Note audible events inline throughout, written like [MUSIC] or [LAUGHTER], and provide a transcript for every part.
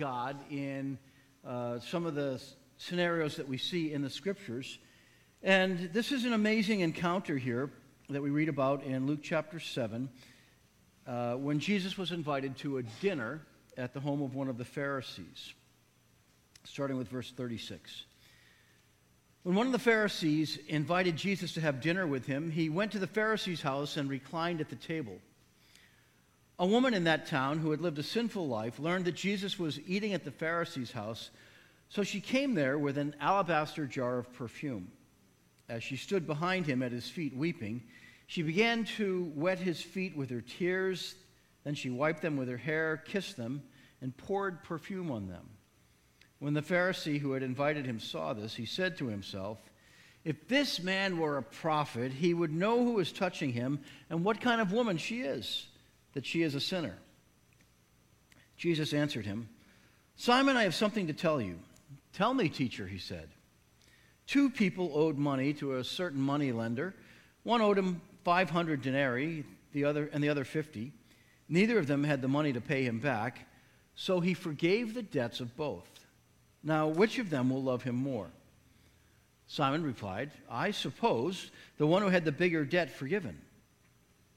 God in uh, some of the scenarios that we see in the scriptures. And this is an amazing encounter here that we read about in Luke chapter 7 uh, when Jesus was invited to a dinner at the home of one of the Pharisees, starting with verse 36. When one of the Pharisees invited Jesus to have dinner with him, he went to the Pharisee's house and reclined at the table. A woman in that town who had lived a sinful life learned that Jesus was eating at the Pharisee's house, so she came there with an alabaster jar of perfume. As she stood behind him at his feet weeping, she began to wet his feet with her tears. Then she wiped them with her hair, kissed them, and poured perfume on them. When the Pharisee who had invited him saw this, he said to himself, If this man were a prophet, he would know who is touching him and what kind of woman she is that she is a sinner. Jesus answered him, Simon, I have something to tell you. Tell me, teacher, he said. Two people owed money to a certain money lender. One owed him 500 denarii, the other, and the other 50. Neither of them had the money to pay him back, so he forgave the debts of both. Now, which of them will love him more? Simon replied, I suppose the one who had the bigger debt forgiven.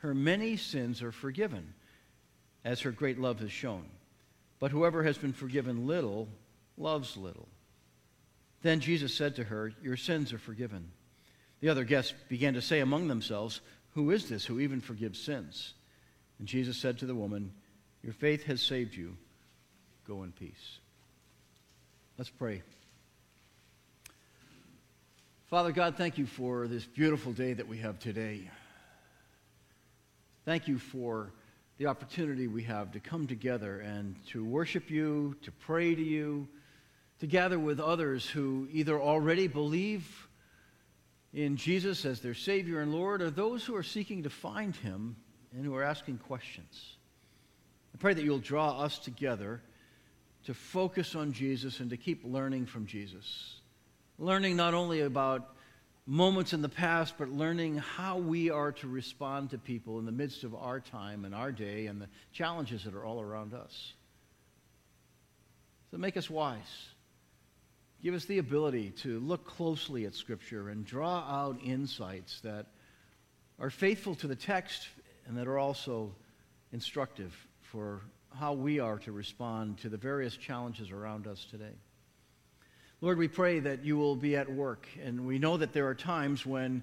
her many sins are forgiven, as her great love has shown. But whoever has been forgiven little loves little. Then Jesus said to her, Your sins are forgiven. The other guests began to say among themselves, Who is this who even forgives sins? And Jesus said to the woman, Your faith has saved you. Go in peace. Let's pray. Father God, thank you for this beautiful day that we have today. Thank you for the opportunity we have to come together and to worship you, to pray to you, to gather with others who either already believe in Jesus as their Savior and Lord, or those who are seeking to find Him and who are asking questions. I pray that you'll draw us together to focus on Jesus and to keep learning from Jesus. Learning not only about moments in the past, but learning how we are to respond to people in the midst of our time and our day and the challenges that are all around us. So make us wise. Give us the ability to look closely at Scripture and draw out insights that are faithful to the text and that are also instructive for how we are to respond to the various challenges around us today. Lord, we pray that you will be at work. And we know that there are times when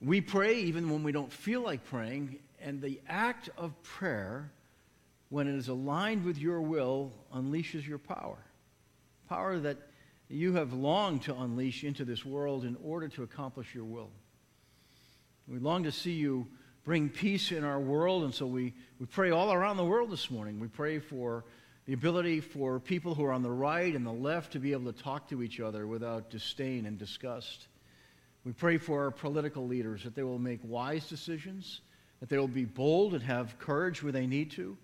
we pray, even when we don't feel like praying, and the act of prayer, when it is aligned with your will, unleashes your power. Power that you have longed to unleash into this world in order to accomplish your will. We long to see you bring peace in our world, and so we, we pray all around the world this morning. We pray for the ability for people who are on the right and the left to be able to talk to each other without disdain and disgust. We pray for our political leaders that they will make wise decisions, that they will be bold and have courage where they need to,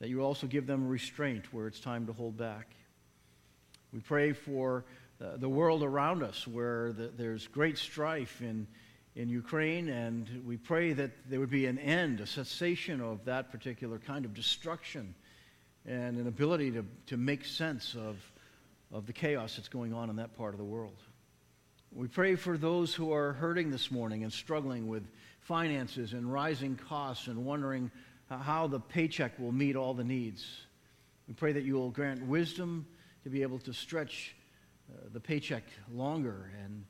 that you also give them restraint where it's time to hold back. We pray for uh, the world around us where the, there's great strife in, in Ukraine, and we pray that there would be an end, a cessation of that particular kind of destruction and an ability to, to make sense of, of the chaos that's going on in that part of the world. We pray for those who are hurting this morning and struggling with finances and rising costs and wondering how the paycheck will meet all the needs. We pray that you will grant wisdom to be able to stretch uh, the paycheck longer. And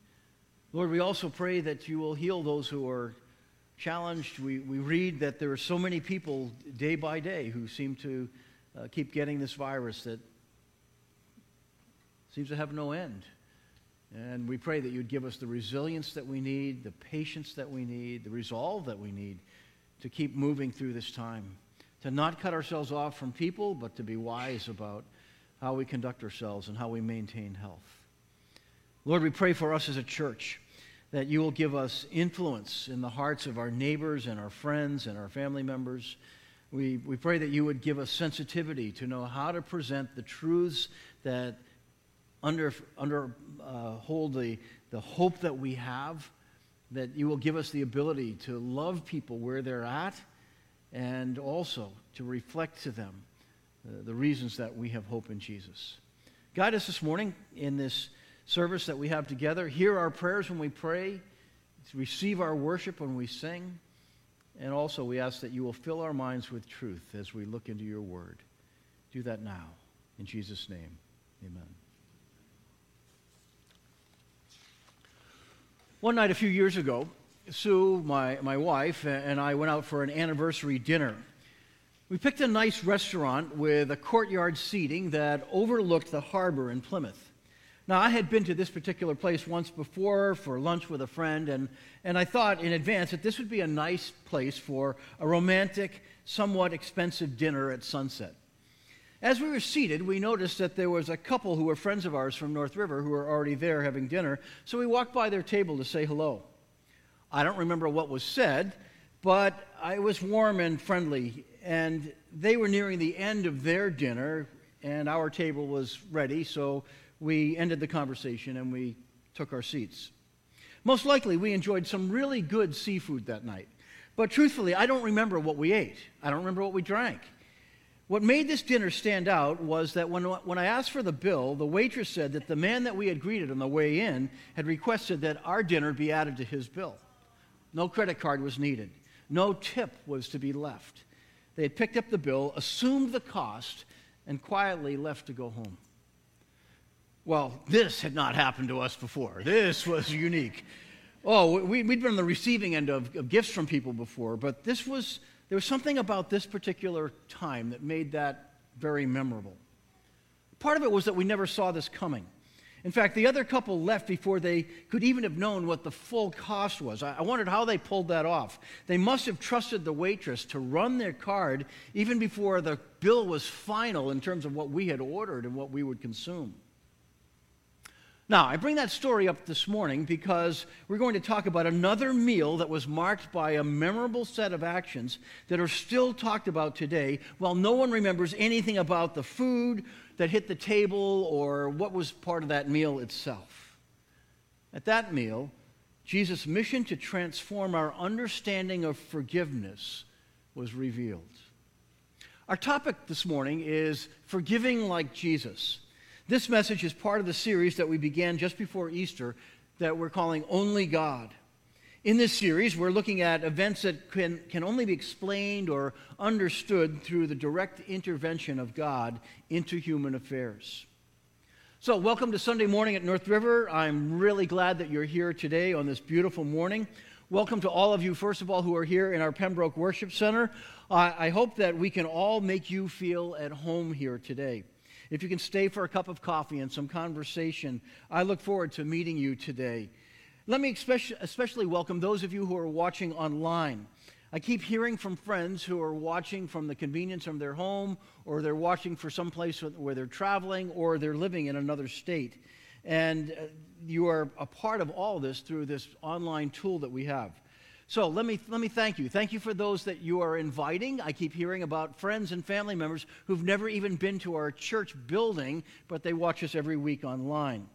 Lord, we also pray that you will heal those who are challenged. We, we read that there are so many people day by day who seem to uh, keep getting this virus that seems to have no end. And we pray that you'd give us the resilience that we need, the patience that we need, the resolve that we need to keep moving through this time, to not cut ourselves off from people, but to be wise about how we conduct ourselves and how we maintain health. Lord, we pray for us as a church that you will give us influence in the hearts of our neighbors and our friends and our family members. We, we pray that you would give us sensitivity to know how to present the truths that under, under uh, hold the, the hope that we have, that you will give us the ability to love people where they're at and also to reflect to them uh, the reasons that we have hope in Jesus. Guide us this morning in this service that we have together. Hear our prayers when we pray, receive our worship when we sing, and also we ask that you will fill our minds with truth as we look into your word. Do that now. In Jesus' name, amen. One night a few years ago, Sue, my, my wife, and I went out for an anniversary dinner. We picked a nice restaurant with a courtyard seating that overlooked the harbor in Plymouth. Now, I had been to this particular place once before for lunch with a friend, and, and I thought in advance that this would be a nice place for a romantic, somewhat expensive dinner at sunset. As we were seated, we noticed that there was a couple who were friends of ours from North River who were already there having dinner, so we walked by their table to say hello. I don't remember what was said, but I was warm and friendly, and they were nearing the end of their dinner, and our table was ready, so we ended the conversation and we took our seats. Most likely, we enjoyed some really good seafood that night. But truthfully, I don't remember what we ate. I don't remember what we drank. What made this dinner stand out was that when, when I asked for the bill, the waitress said that the man that we had greeted on the way in had requested that our dinner be added to his bill. No credit card was needed, no tip was to be left. They had picked up the bill, assumed the cost, and quietly left to go home. Well, this had not happened to us before. This was unique. Oh, we, had been on the receiving end of, of gifts from people before, but this was, there was something about this particular time that made that very memorable. Part of it was that we never saw this coming. In fact, the other couple left before they could even have known what the full cost was. I, I wondered how they pulled that off. They must have trusted the waitress to run their card even before the bill was final in terms of what we had ordered and what we would consume. Now, I bring that story up this morning because we're going to talk about another meal that was marked by a memorable set of actions that are still talked about today while no one remembers anything about the food that hit the table or what was part of that meal itself. At that meal, Jesus' mission to transform our understanding of forgiveness was revealed. Our topic this morning is forgiving like Jesus. This message is part of the series that we began just before Easter that we're calling Only God. In this series, we're looking at events that can, can only be explained or understood through the direct intervention of God into human affairs. So, welcome to Sunday morning at North River. I'm really glad that you're here today on this beautiful morning. Welcome to all of you, first of all, who are here in our Pembroke Worship Center. I hope that we can all make you feel at home here today. If you can stay for a cup of coffee and some conversation, I look forward to meeting you today. Let me especially welcome those of you who are watching online. I keep hearing from friends who are watching from the convenience of their home, or they're watching for some place where they're traveling, or they're living in another state. And uh, you are a part of all this through this online tool that we have. So let me, let me thank you. Thank you for those that you are inviting. I keep hearing about friends and family members who've never even been to our church building, but they watch us every week online.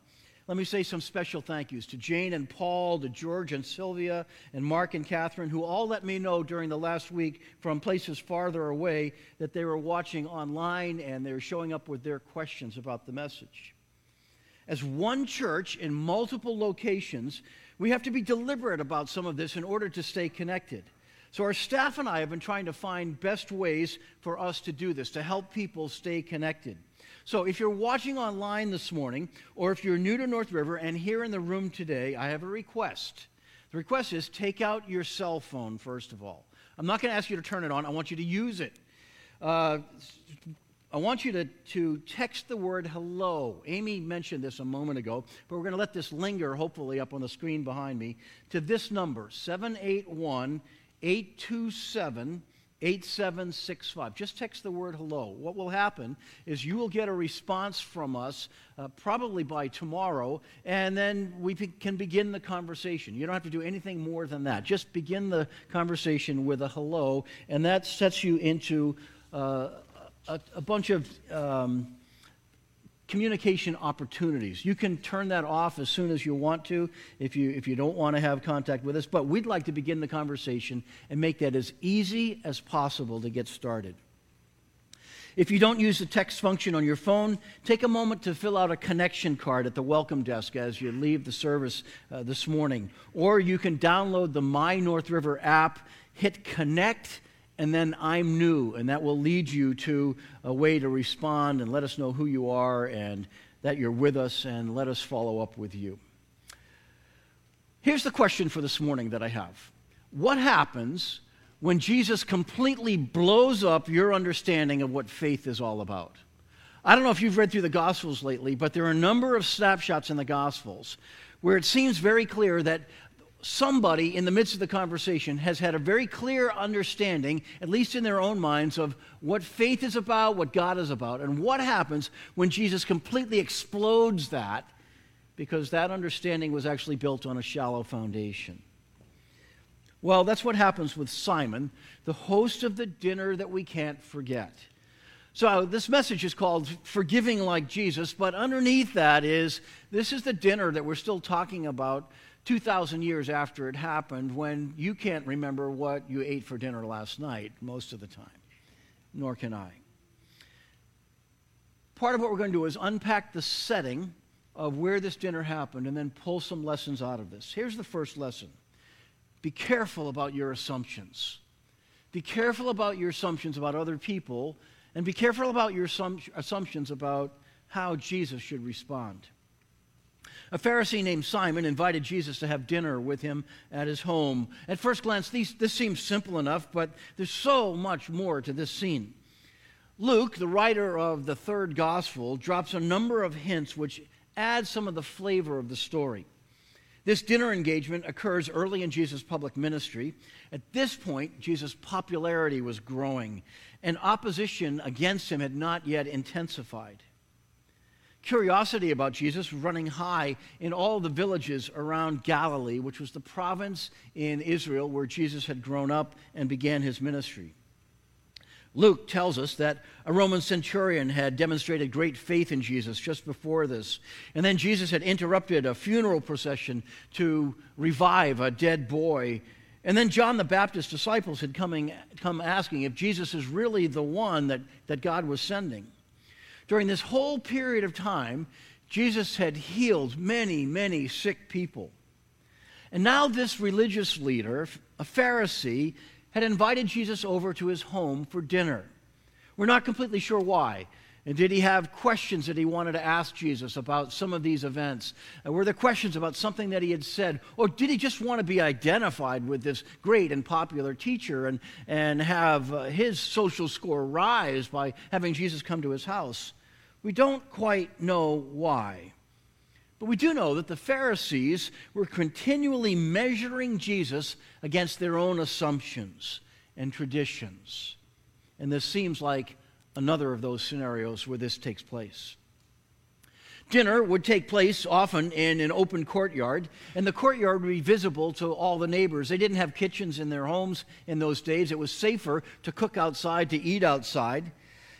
Let me say some special thank yous to Jane and Paul, to George and Sylvia, and Mark and Catherine, who all let me know during the last week from places farther away that they were watching online and they were showing up with their questions about the message. As one church in multiple locations, we have to be deliberate about some of this in order to stay connected. So, our staff and I have been trying to find best ways for us to do this, to help people stay connected. So, if you're watching online this morning, or if you're new to North River and here in the room today, I have a request. The request is take out your cell phone, first of all. I'm not going to ask you to turn it on, I want you to use it. Uh, I want you to, to text the word hello. Amy mentioned this a moment ago, but we're going to let this linger, hopefully, up on the screen behind me, to this number 781 827 8765. Just text the word hello. What will happen is you will get a response from us uh, probably by tomorrow, and then we can begin the conversation. You don't have to do anything more than that. Just begin the conversation with a hello, and that sets you into uh, a, a, bunch of. Um, communication opportunities. You can turn that off as soon as you want to if you, if you don't want to have contact with us, but we'd like to begin the conversation and make that as easy as possible to get started. If you don't use the text function on your phone, take a moment to fill out a connection card at the welcome desk as you leave the service uh, this morning. Or you can download the My North River app, hit connect, and then I'm new, and that will lead you to a way to respond and let us know who you are and that you're with us, and let us follow up with you. Here's the question for this morning that I have What happens when Jesus completely blows up your understanding of what faith is all about? I don't know if you've read through the Gospels lately, but there are a number of snapshots in the Gospels where it seems very clear that somebody in the midst of the conversation has had a very clear understanding, at least in their own minds, of what faith is about, what God is about, and what happens when Jesus completely explodes that because that understanding was actually built on a shallow foundation. Well, that's what happens with Simon, the host of the dinner that we can't forget. So, this message is called Forgiving Like Jesus, but underneath that is this is the dinner that we're still talking about 2,000 years after it happened when you can't remember what you ate for dinner last night most of the time, nor can I. Part of what we're going to do is unpack the setting of where this dinner happened and then pull some lessons out of this. Here's the first lesson be careful about your assumptions. Be careful about your assumptions about other people, and be careful about your assumptions about how Jesus should respond. A Pharisee named Simon invited Jesus to have dinner with him at his home. At first glance, these, this seems simple enough, but there's so much more to this scene. Luke, the writer of the third gospel, drops a number of hints which add some of the flavor of the story. This dinner engagement occurs early in Jesus' public ministry. At this point, Jesus' popularity was growing, and opposition against him had not yet intensified. Curiosity about Jesus was running high in all the villages around Galilee, which was the province in Israel where Jesus had grown up and began his ministry. Luke tells us that a Roman centurion had demonstrated great faith in Jesus just before this. And then Jesus had interrupted a funeral procession to revive a dead boy. And then John the Baptist's disciples had coming, come asking if Jesus is really the one that, that God was sending. During this whole period of time, Jesus had healed many, many sick people. And now, this religious leader, a Pharisee, had invited Jesus over to his home for dinner. We're not completely sure why. And did he have questions that he wanted to ask Jesus about some of these events? Uh, were there questions about something that he had said? Or did he just want to be identified with this great and popular teacher and, and have uh, his social score rise by having Jesus come to his house? We don't quite know why. But we do know that the Pharisees were continually measuring Jesus against their own assumptions and traditions. And this seems like another of those scenarios where this takes place. Dinner would take place often in an open courtyard, and the courtyard would be visible to all the neighbors. They didn't have kitchens in their homes in those days. It was safer to cook outside, to eat outside.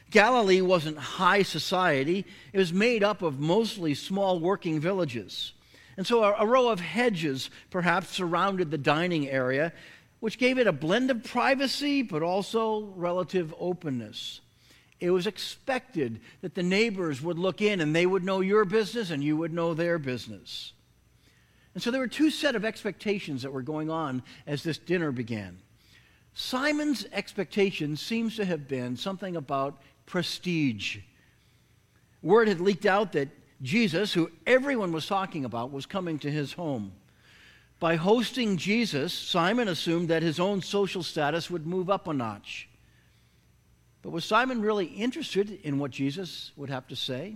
Galilee wasn't high society, it was made up of mostly small working villages. And so a, a, row of hedges perhaps surrounded the dining area, which gave it a blend of privacy but also relative openness. It was expected that the neighbors would look in and they would know your business and you would know their business. And so there were two set of expectations that were going on as this dinner began. Simon's expectation seems to have been something about prestige. Word had leaked out that Jesus, who everyone was talking about, was coming to his home. By hosting Jesus, Simon assumed that his own social status would move up a notch. But was Simon really interested in what Jesus would have to say?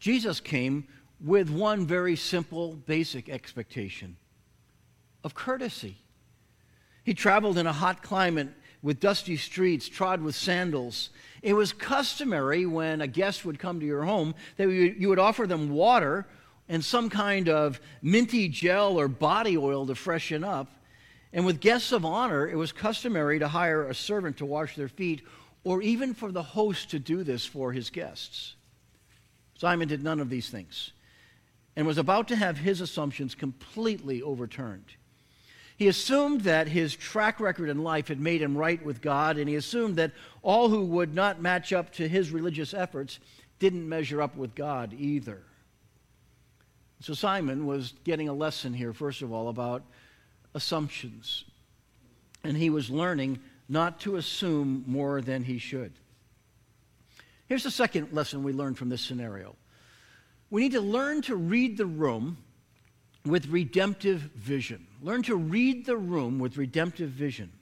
Jesus came with one very simple, basic expectation of courtesy. He traveled in a hot climate with dusty streets, trod with sandals. It was customary when a guest would come to your home that you would offer them water and some kind of minty gel or body oil to freshen up. And with guests of honor, it was customary to hire a servant to wash their feet or even for the host to do this for his guests. Simon did none of these things and was about to have his assumptions completely overturned. He assumed that his track record in life had made him right with God, and he assumed that all who would not match up to his religious efforts didn't measure up with God either. So Simon was getting a lesson here, first of all, about assumptions. And he was learning not to assume more than he should. Here's the second lesson we learned from this scenario we need to learn to read the room with redemptive vision. Learn to read the room with redemptive vision.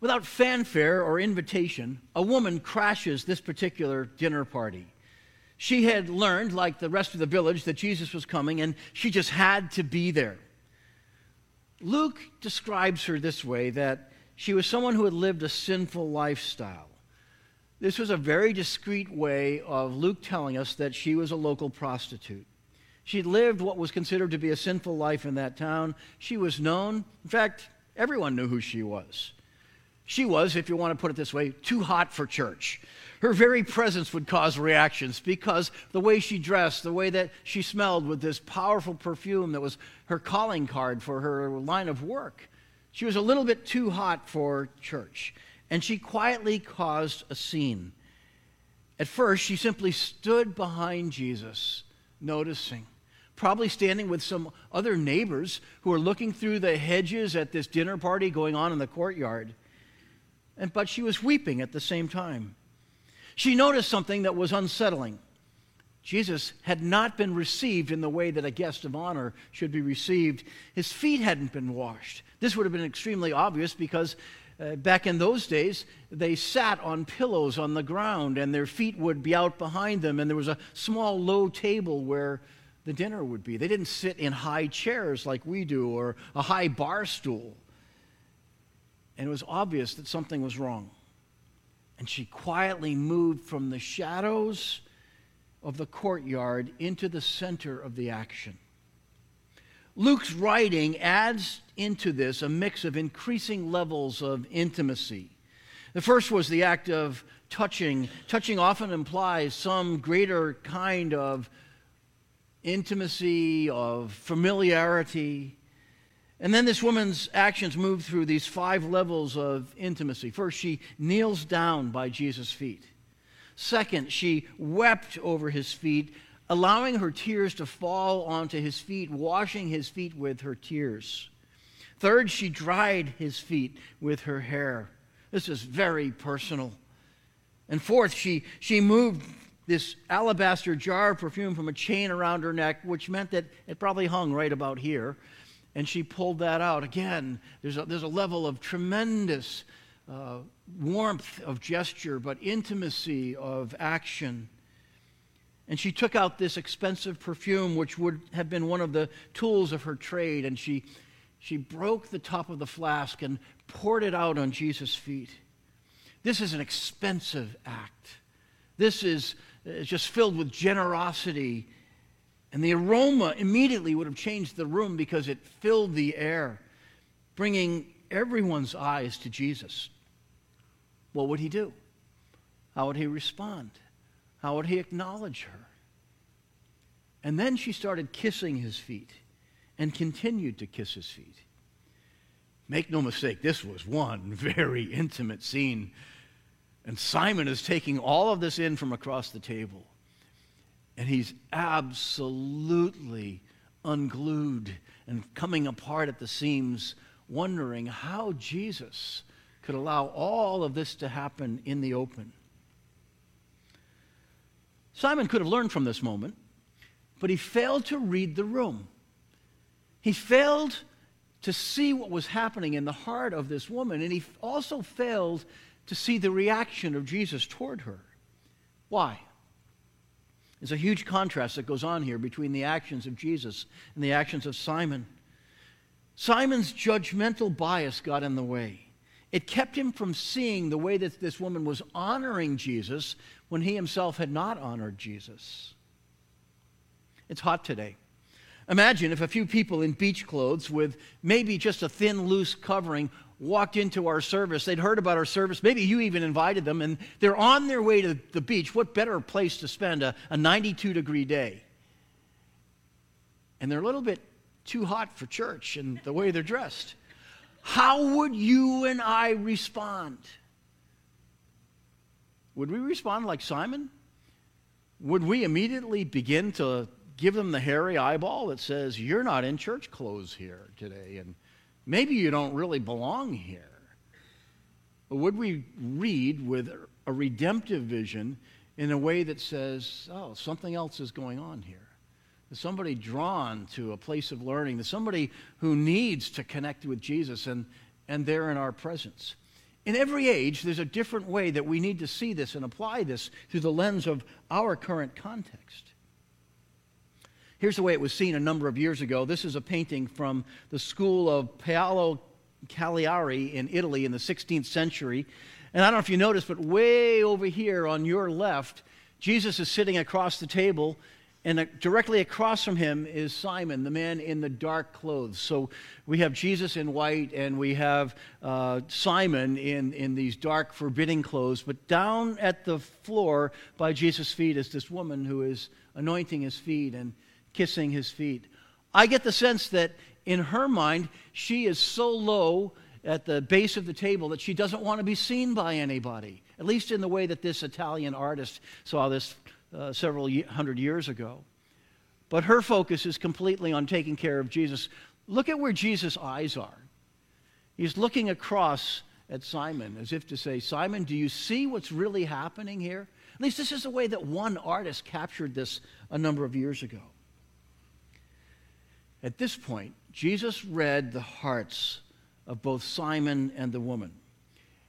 Without fanfare or invitation, a woman crashes this particular dinner party. She had learned, like the rest of the village, that Jesus was coming, and she just had to be there. Luke describes her this way that she was someone who had lived a sinful lifestyle. This was a very discreet way of Luke telling us that she was a local prostitute. She lived what was considered to be a sinful life in that town. She was known. In fact, everyone knew who she was. She was, if you want to put it this way, too hot for church. Her very presence would cause reactions because the way she dressed, the way that she smelled with this powerful perfume that was her calling card for her line of work. She was a little bit too hot for church, and she quietly caused a scene. At first, she simply stood behind Jesus, noticing, probably standing with some other neighbors who were looking through the hedges at this dinner party going on in the courtyard. And, but she was weeping at the same time. She noticed something that was unsettling. Jesus had not been received in the way that a guest of honor should be received. His feet hadn't been washed. This would have been extremely obvious because uh, back in those days, they sat on pillows on the ground and their feet would be out behind them, and there was a small low table where the dinner would be. They didn't sit in high chairs like we do or a high bar stool. And it was obvious that something was wrong. And she quietly moved from the shadows of the courtyard into the center of the action. Luke's writing adds into this a mix of increasing levels of intimacy. The first was the act of touching. Touching often implies some greater kind of intimacy, of familiarity. And then this woman's actions move through these five levels of intimacy. First, she kneels down by Jesus' feet. Second, she wept over his feet, allowing her tears to fall onto his feet, washing his feet with her tears. Third, she dried his feet with her hair. This is very personal. And fourth, she, she moved this alabaster jar of perfume from a chain around her neck, which meant that it probably hung right about here. And she pulled that out. Again, there's a, there's a level of tremendous uh, warmth of gesture, but intimacy of action. And she took out this expensive perfume, which would have been one of the tools of her trade, and she, she broke the top of the flask and poured it out on Jesus' feet. This is an expensive act. This is uh, just filled with generosity. And the aroma immediately would have changed the room because it filled the air, bringing everyone's eyes to Jesus what would he do? How would he respond? How would he acknowledge her? And then she started kissing his feet and continued to kiss his feet. Make no mistake, this was one [LAUGHS] very intimate scene. And Simon is taking all of this in from across the table. And he's absolutely unglued and coming apart at the seams, wondering how Jesus could allow all of this to happen in the open. Simon could have learned from this moment, but he failed to read the room. He failed to see what was happening in the heart of this woman, and he also failed to see the reaction of Jesus toward her. Why? There's a huge contrast that goes on here between the actions of Jesus and the actions of Simon. Simon's judgmental bias got in the way. It kept him from seeing the way that this woman was honoring Jesus when he himself had not honored Jesus. It's hot today. Imagine if a few people in beach clothes with maybe just a thin, loose covering walked into our service. They'd heard about our service. Maybe you even invited them, and they're on their way to the beach. What better place to spend a, a 92 degree day? And they're a little bit too hot for church and the way they're dressed. How would you and I respond? Would we respond like Simon? Would we immediately begin to give them the hairy eyeball that says, You're not in church clothes here today, and maybe you don't really belong here? Or would we read with a redemptive vision in a way that says, Oh, something else is going on here? There's somebody drawn to a place of learning. There's somebody who needs to connect with Jesus, and, and they're in our presence. In every age, there's a different way that we need to see this and apply this through the lens of our current context. Here's the way it was seen a number of years ago. This is a painting from the school of Paolo Caliari in Italy in the 16th century. And I don't know if you noticed, but way over here on your left, Jesus is sitting across the table and directly across from him is Simon, the man in the dark clothes. So we have Jesus in white, and we have uh, Simon in, in these dark, forbidding clothes. But down at the floor by Jesus' feet is this woman who is anointing his feet and kissing his feet. I get the sense that in her mind, she is so low at the base of the table that she doesn't want to be seen by anybody, at least in the way that this Italian artist saw this uh, several hundred years ago. But her focus is completely on taking care of Jesus. Look at where Jesus' eyes are. He's looking across at Simon as if to say, Simon, do you see what's really happening here? At least this is the way that one artist captured this a number of years ago. At this point, Jesus read the hearts of both Simon and the woman.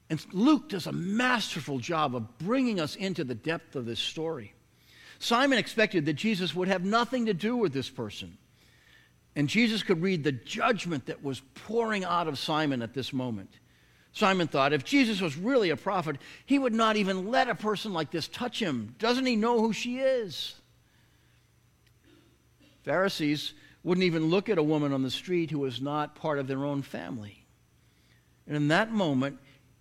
And Luke does a masterful job of bringing us into the depth of this story. Simon expected that Jesus would have nothing to do with this person. And Jesus could read the judgment that was pouring out of Simon at this moment. Simon thought if Jesus was really a prophet, he would not even let a person like this touch him. Doesn't he know who she is? Pharisees wouldn't even look at a woman on the street who was not part of their own family. And in that moment,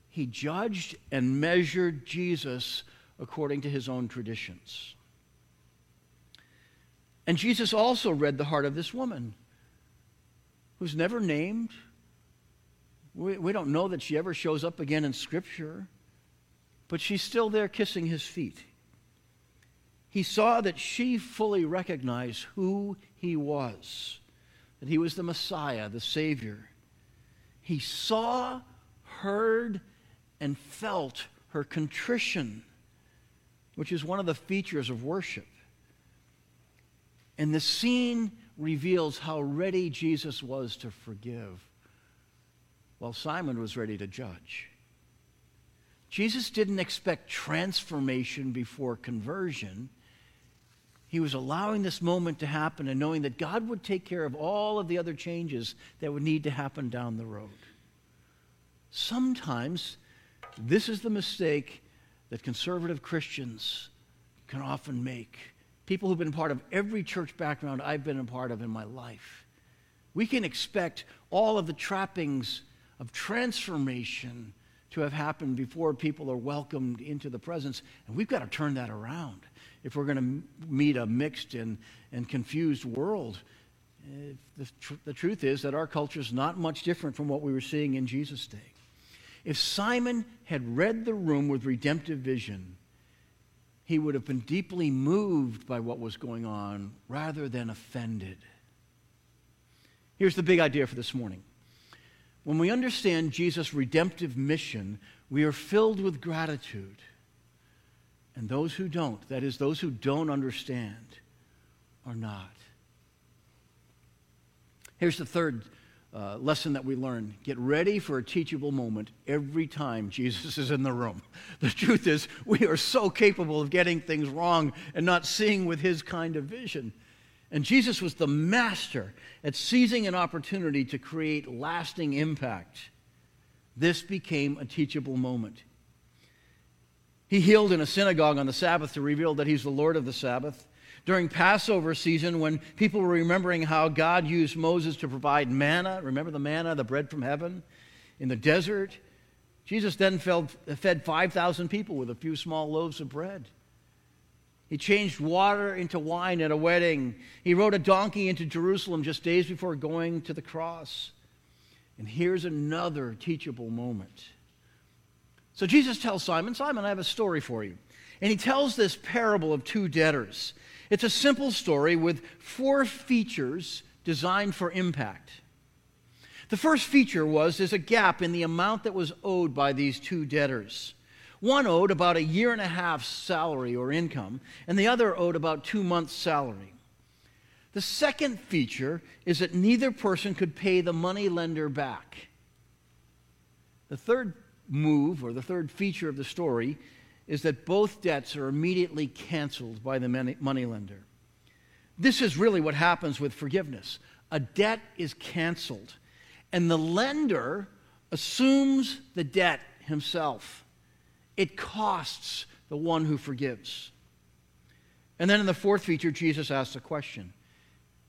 he judged and measured Jesus according to his own traditions. And Jesus also read the heart of this woman who's never named. We, we don't know that she ever shows up again in Scripture, but she's still there kissing his feet. He saw that she fully recognized who he was, that he was the Messiah, the Savior. He saw, heard, and felt her contrition, which is one of the features of worship. And the scene reveals how ready Jesus was to forgive, while Simon was ready to judge. Jesus didn't expect transformation before conversion. He was allowing this moment to happen and knowing that God would take care of all of the other changes that would need to happen down the road. Sometimes this is the mistake that conservative Christians can often make people who've been part of every church background I've been a part of in my life. We can expect all of the trappings of transformation to have happened before people are welcomed into the presence. And we've got to turn that around if we're going to meet a mixed and, and confused world. Eh, the, tr- the truth is that our culture is not much different from what we were seeing in Jesus' day. If Simon had read the room with redemptive vision, he would have been deeply moved by what was going on rather than offended. Here's the big idea for this morning. When we understand Jesus' redemptive mission, we are filled with gratitude. And those who don't, that is, those who don't understand, are not. Here's the third uh, lesson that we learn get ready for a teachable moment every time Jesus is in the room. [LAUGHS] The truth is, we are so capable of getting things wrong and not seeing with his kind of vision. And Jesus was the master at seizing an opportunity to create lasting impact. This became a teachable moment. He healed in a synagogue on the Sabbath to reveal that he's the Lord of the Sabbath. During Passover season, when people were remembering how God used Moses to provide manna, remember the manna, the bread from heaven, in the desert? Jesus then fed 5,000 people with a few small loaves of bread. He changed water into wine at a wedding. He rode a donkey into Jerusalem just days before going to the cross. And here's another teachable moment. So Jesus tells Simon, Simon, I have a story for you. And he tells this parable of two debtors. It's a simple story with four features designed for impact. The first feature was there's a gap in the amount that was owed by these two debtors. One owed about a year and a half salary or income, and the other owed about two months' salary. The second feature is that neither person could pay the money lender back. The third move, or the third feature of the story, is that both debts are immediately canceled by the money lender. This is really what happens with forgiveness. A debt is canceled, and the lender assumes the debt himself. It costs the one who forgives. And then in the fourth feature, Jesus asks a question.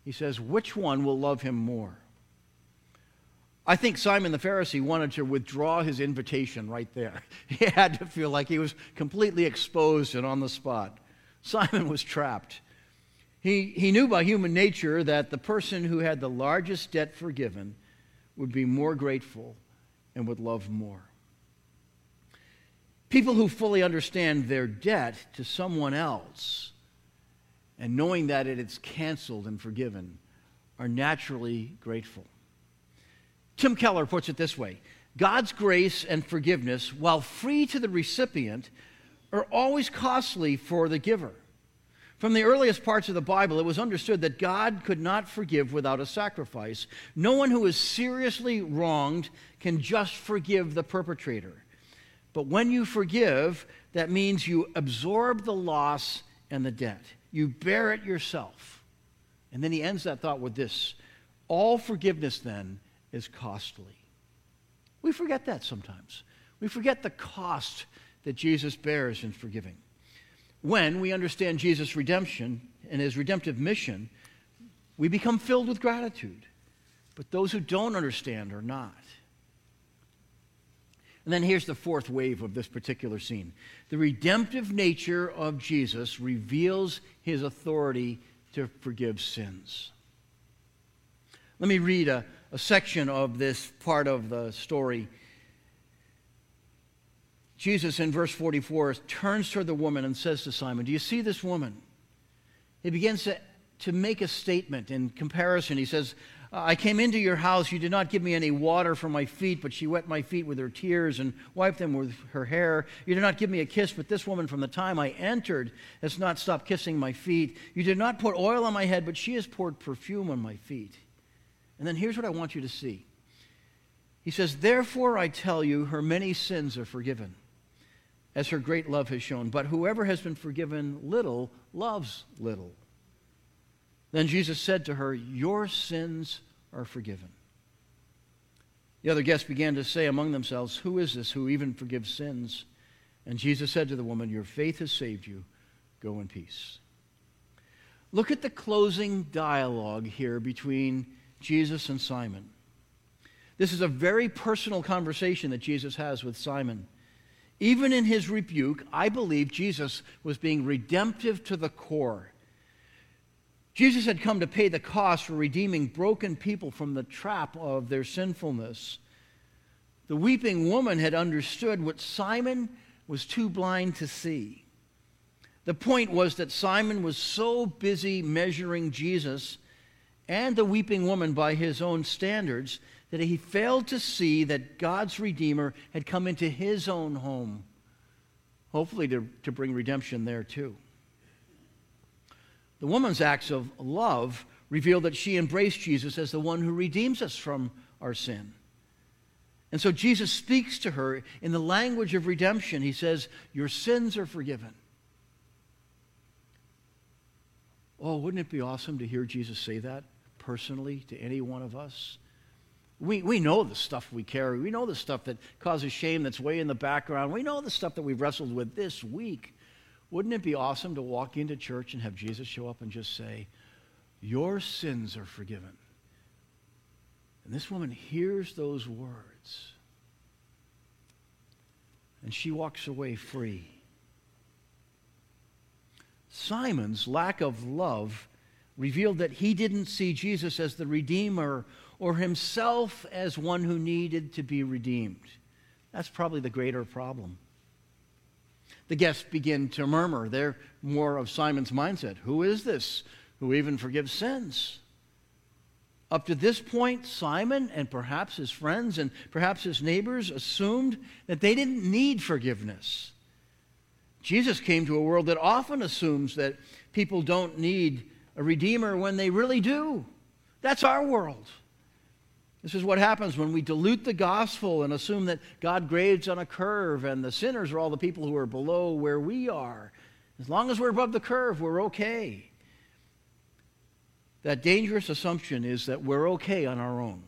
He says, Which one will love him more? I think Simon the Pharisee wanted to withdraw his invitation right there. [LAUGHS] He had to feel like he was completely exposed and on the spot. Simon was trapped. He, he knew by human nature that the person who had the largest debt forgiven would be more grateful and would love more. People who fully understand their debt to someone else and knowing that it is canceled and forgiven are naturally grateful. Tim Keller puts it this way God's grace and forgiveness, while free to the recipient, are always costly for the giver. From the earliest parts of the Bible, it was understood that God could not forgive without a sacrifice. No one who is seriously wronged can just forgive the perpetrator. But when you forgive, that means you absorb the loss and the debt. You bear it yourself. And then he ends that thought with this All forgiveness, then, is costly. We forget that sometimes. We forget the cost that Jesus bears in forgiving. When we understand Jesus' redemption and his redemptive mission, we become filled with gratitude. But those who don't understand are not. And then here's the fourth wave of this particular scene. The redemptive nature of Jesus reveals his authority to forgive sins. Let me read a, a section of this part of the story. Jesus, in verse 44, turns toward the woman and says to Simon, Do you see this woman? He begins to, to make a statement in comparison. He says, I came into your house. You did not give me any water for my feet, but she wet my feet with her tears and wiped them with her hair. You did not give me a kiss, but this woman from the time I entered has not stopped kissing my feet. You did not put oil on my head, but she has poured perfume on my feet. And then here's what I want you to see. He says, Therefore I tell you, her many sins are forgiven, as her great love has shown. But whoever has been forgiven little loves little. Then Jesus said to her, Your sins are forgiven. The other guests began to say among themselves, Who is this who even forgives sins? And Jesus said to the woman, Your faith has saved you. Go in peace. Look at the closing dialogue here between Jesus and Simon. This is a very personal conversation that Jesus has with Simon. Even in his rebuke, I believe Jesus was being redemptive to the core. Jesus had come to pay the cost for redeeming broken people from the trap of their sinfulness. The weeping woman had understood what Simon was too blind to see. The point was that Simon was so busy measuring Jesus and the weeping woman by his own standards that he failed to see that God's Redeemer had come into his own home, hopefully to, to bring redemption there too. The woman's acts of love reveal that she embraced Jesus as the one who redeems us from our sin. And so Jesus speaks to her in the language of redemption. He says, Your sins are forgiven. Oh, wouldn't it be awesome to hear Jesus say that personally to any one of us? We, we know the stuff we carry. We know the stuff that causes shame that's way in the background. We know the stuff that we've wrestled with this week. Wouldn't it be awesome to walk into church and have Jesus show up and just say, Your sins are forgiven? And this woman hears those words. And she walks away free. Simon's lack of love revealed that he didn't see Jesus as the Redeemer or himself as one who needed to be redeemed. That's probably the greater problem. The guests begin to murmur. They're more of Simon's mindset. Who is this who even forgives sins? Up to this point, Simon and perhaps his friends and perhaps his neighbors assumed that they didn't need forgiveness. Jesus came to a world that often assumes that people don't need a redeemer when they really do. That's our world. This is what happens when we dilute the gospel and assume that God grades on a curve and the sinners are all the people who are below where we are. As long as we're above the curve, we're okay. That dangerous assumption is that we're okay on our own.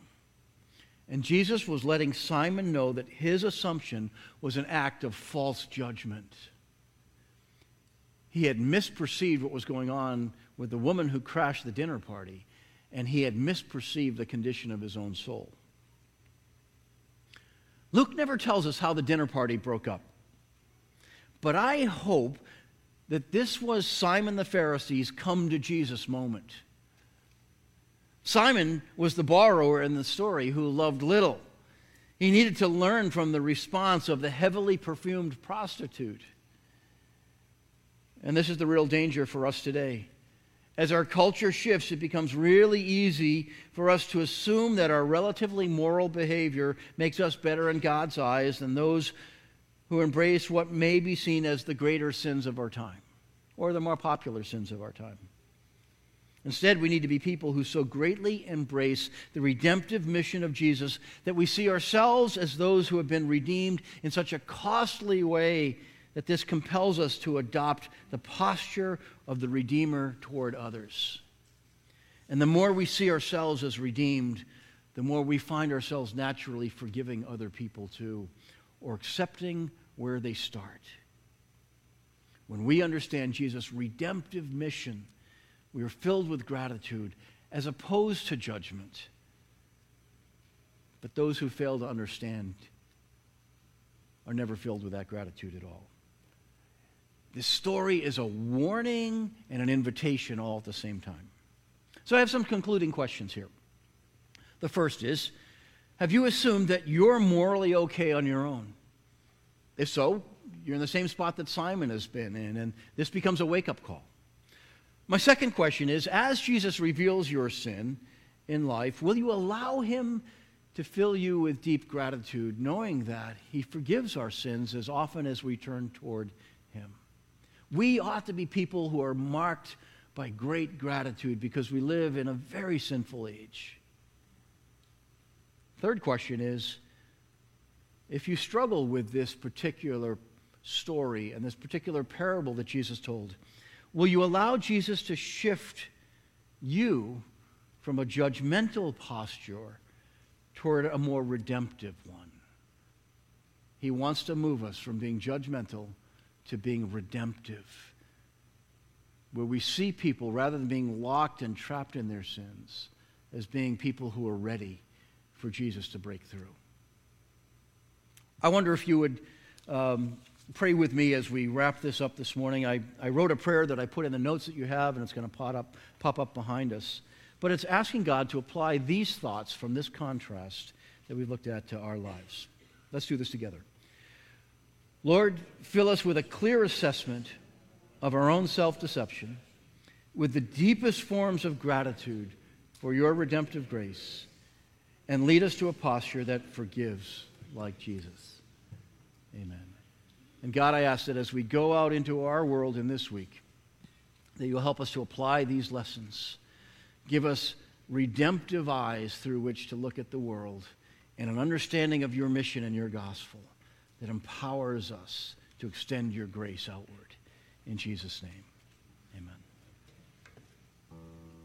And Jesus was letting Simon know that his assumption was an act of false judgment. He had misperceived what was going on with the woman who crashed the dinner party, and he had misperceived the condition of his own soul. Luke never tells us how the dinner party broke up. But I hope that this was Simon the Pharisee's come to Jesus moment. Simon was the borrower in the story who loved little. He needed to learn from the response of the heavily perfumed prostitute. And this is the real danger for us today. As our culture shifts, it becomes really easy for us to assume that our relatively moral behavior makes us better in God's eyes than those who embrace what may be seen as the greater sins of our time or the more popular sins of our time. Instead, we need to be people who so greatly embrace the redemptive mission of Jesus that we see ourselves as those who have been redeemed in such a costly way that this compels us to adopt the posture of the Redeemer toward others. And the more we see ourselves as redeemed, the more we find ourselves naturally forgiving other people too, or accepting where they start. When we understand Jesus' redemptive mission, we are filled with gratitude as opposed to judgment. But those who fail to understand are never filled with that gratitude at all. This story is a warning and an invitation all at the same time. So I have some concluding questions here. The first is Have you assumed that you're morally okay on your own? If so, you're in the same spot that Simon has been in, and this becomes a wake up call. My second question is As Jesus reveals your sin in life, will you allow him to fill you with deep gratitude, knowing that he forgives our sins as often as we turn toward? We ought to be people who are marked by great gratitude because we live in a very sinful age. Third question is if you struggle with this particular story and this particular parable that Jesus told, will you allow Jesus to shift you from a judgmental posture toward a more redemptive one? He wants to move us from being judgmental to being redemptive, where we see people, rather than being locked and trapped in their sins, as being people who are ready for Jesus to break through. I wonder if you would um, pray with me as we wrap this up this morning. I, I wrote a prayer that I put in the notes that you have, and it's going to pop up, pop up behind us. But it's asking God to apply these thoughts from this contrast that we've looked at to our lives. Let's do this together. Lord, fill us with a clear assessment of our own self deception, with the deepest forms of gratitude for your redemptive grace, and lead us to a posture that forgives like Jesus. Amen. And God, I ask that as we go out into our world in this week, that you'll help us to apply these lessons. Give us redemptive eyes through which to look at the world and an understanding of your mission and your gospel that empowers us to extend your grace outward. In Jesus' name.